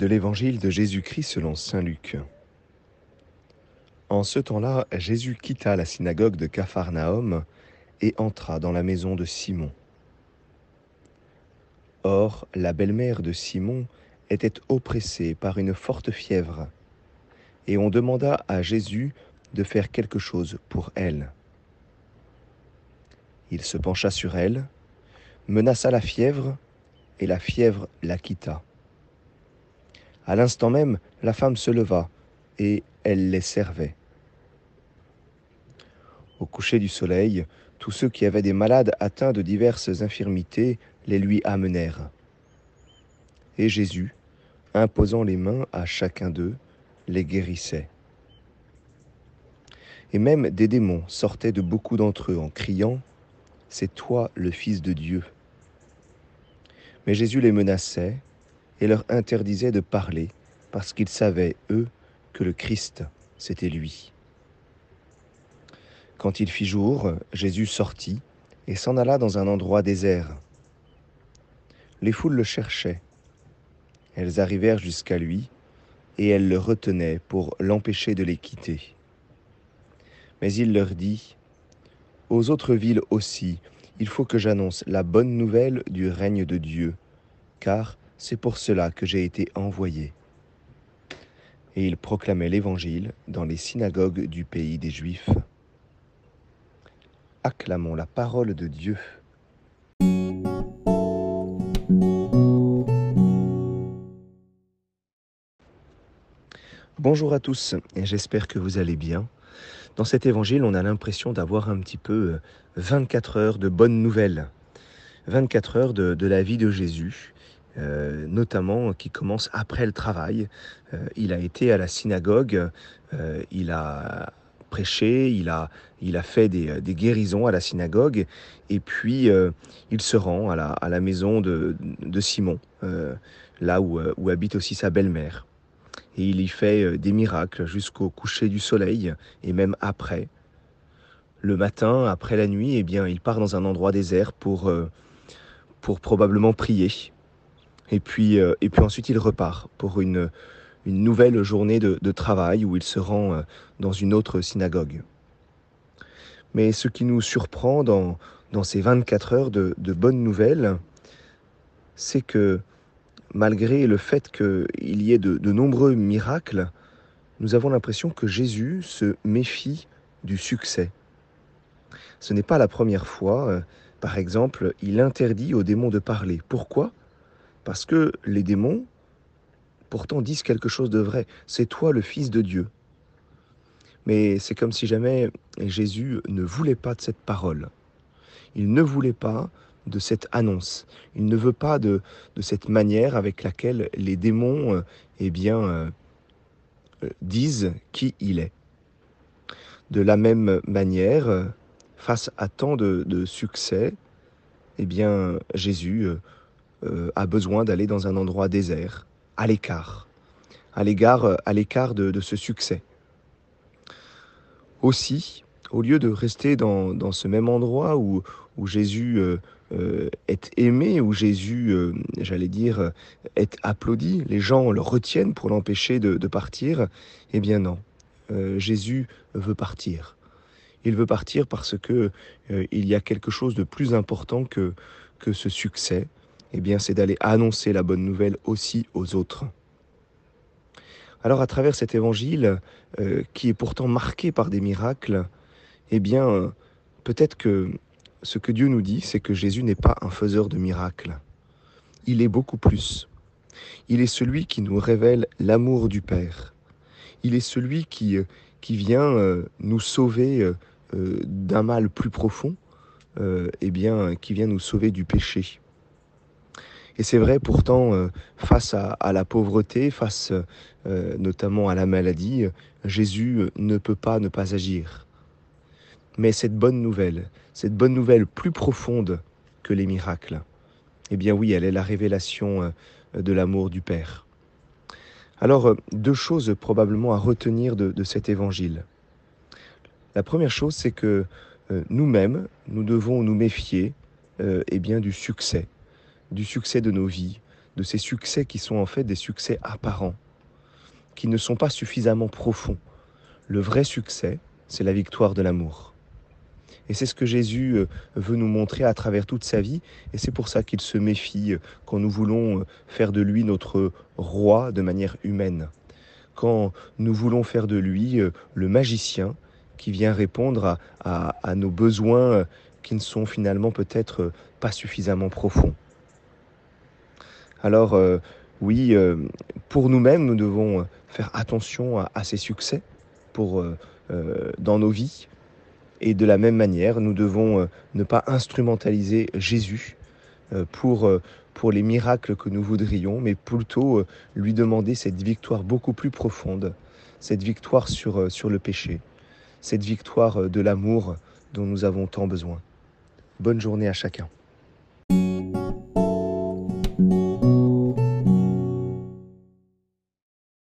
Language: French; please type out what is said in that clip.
de l'Évangile de Jésus-Christ selon Saint Luc. En ce temps-là, Jésus quitta la synagogue de Capharnaüm et entra dans la maison de Simon. Or, la belle-mère de Simon était oppressée par une forte fièvre, et on demanda à Jésus de faire quelque chose pour elle. Il se pencha sur elle, menaça la fièvre, et la fièvre la quitta. À l'instant même, la femme se leva, et elle les servait. Au coucher du soleil, tous ceux qui avaient des malades atteints de diverses infirmités les lui amenèrent. Et Jésus, imposant les mains à chacun d'eux, les guérissait. Et même des démons sortaient de beaucoup d'entre eux en criant, C'est toi le Fils de Dieu. Mais Jésus les menaçait et leur interdisait de parler, parce qu'ils savaient, eux, que le Christ, c'était lui. Quand il fit jour, Jésus sortit et s'en alla dans un endroit désert. Les foules le cherchaient. Elles arrivèrent jusqu'à lui, et elles le retenaient pour l'empêcher de les quitter. Mais il leur dit, Aux autres villes aussi, il faut que j'annonce la bonne nouvelle du règne de Dieu, car c'est pour cela que j'ai été envoyé. Et il proclamait l'Évangile dans les synagogues du pays des Juifs. Acclamons la parole de Dieu. Bonjour à tous, j'espère que vous allez bien. Dans cet évangile, on a l'impression d'avoir un petit peu 24 euh, heures de bonnes nouvelles, 24 heures de, la vie de Jésus, euh, notamment qui commence après le travail. Euh, il a été à la synagogue, il a prêché, il a, il a fait des, guérisons à la synagogue, et puis il se rend à la, à la maison de, de Simon, là où, où habite aussi sa belle-mère et il y fait euh, des miracles jusqu'au coucher du soleil et même après. Le matin, après la nuit, eh bien, il part dans un endroit désert pour, euh, pour probablement prier. Et puis, euh, et puis ensuite, il repart pour une, une nouvelle journée de, travail où il se rend dans une autre synagogue. Mais ce qui nous surprend dans, dans ces 24 heures de, de bonnes nouvelles, c'est que malgré le fait qu'il y ait de, nombreux miracles, nous avons l'impression que Jésus se méfie du succès. Ce n'est pas la première fois, euh, par exemple, il interdit aux démons de parler. Pourquoi? Parce que les démons, pourtant, disent quelque chose de vrai. C'est toi le Fils de Dieu. Mais c'est comme si jamais Jésus ne voulait pas de cette parole. Il ne voulait pas de cette annonce. Il ne veut pas de, de cette manière avec laquelle les démons euh, eh bien, euh, euh, disent qui il est. De la même manière, face à tant de, de succès, eh bien, Jésus a besoin d'aller dans un endroit désert, à l'écart, à l'égard, à l'écart de, ce succès. Aussi, au lieu de rester dans, ce même endroit où, Jésus euh, est aimé, où Jésus, euh, j'allais dire, est applaudi, les gens le retiennent pour l'empêcher de, partir, eh bien non, euh, Jésus veut partir. Il veut partir parce que il y a quelque chose de plus important que ce succès. Eh bien, c'est d'aller annoncer la bonne nouvelle aussi aux autres. Alors, à travers cet évangile, qui est pourtant marqué par des miracles, eh bien, peut-être que ce que Dieu nous dit, c'est que Jésus n'est pas un faiseur de miracles. Il est beaucoup plus. Il est celui qui nous révèle l'amour du Père. Il est celui qui, euh, vient euh, nous sauver euh, d'un mal plus profond, et bien, qui vient nous sauver du péché. Et c'est vrai pourtant, face à, la pauvreté, face notamment à la maladie, Jésus ne peut pas ne pas agir. Mais cette bonne nouvelle, cette bonne nouvelle plus profonde que les miracles, eh bien oui, elle est la révélation euh, de l'amour du Père. Alors, euh, deux choses probablement à retenir de, cet évangile. La première chose, c'est que euh, nous-mêmes, nous devons nous méfier eh bien, du succès, du succès de nos vies, de ces succès qui sont en fait des succès apparents, qui ne sont pas suffisamment profonds. Le vrai succès, c'est la victoire de l'amour. Et c'est ce que Jésus euh, veut nous montrer à travers toute sa vie, et c'est pour ça qu'il se méfie euh, quand nous voulons euh, faire de lui notre roi de manière humaine, quand nous voulons faire de lui le magicien qui vient répondre à, nos besoins qui ne sont finalement peut-être pas suffisamment profonds. Alors oui, pour nous-mêmes, nous devons faire attention à, ces succès pour, dans nos vies, et de la même manière, nous devons euh, ne pas instrumentaliser Jésus euh, pour, euh, pour les miracles que nous voudrions, mais plutôt lui demander cette victoire beaucoup plus profonde, cette victoire sur, sur le péché, cette victoire de l'amour dont nous avons tant besoin. Bonne journée à chacun.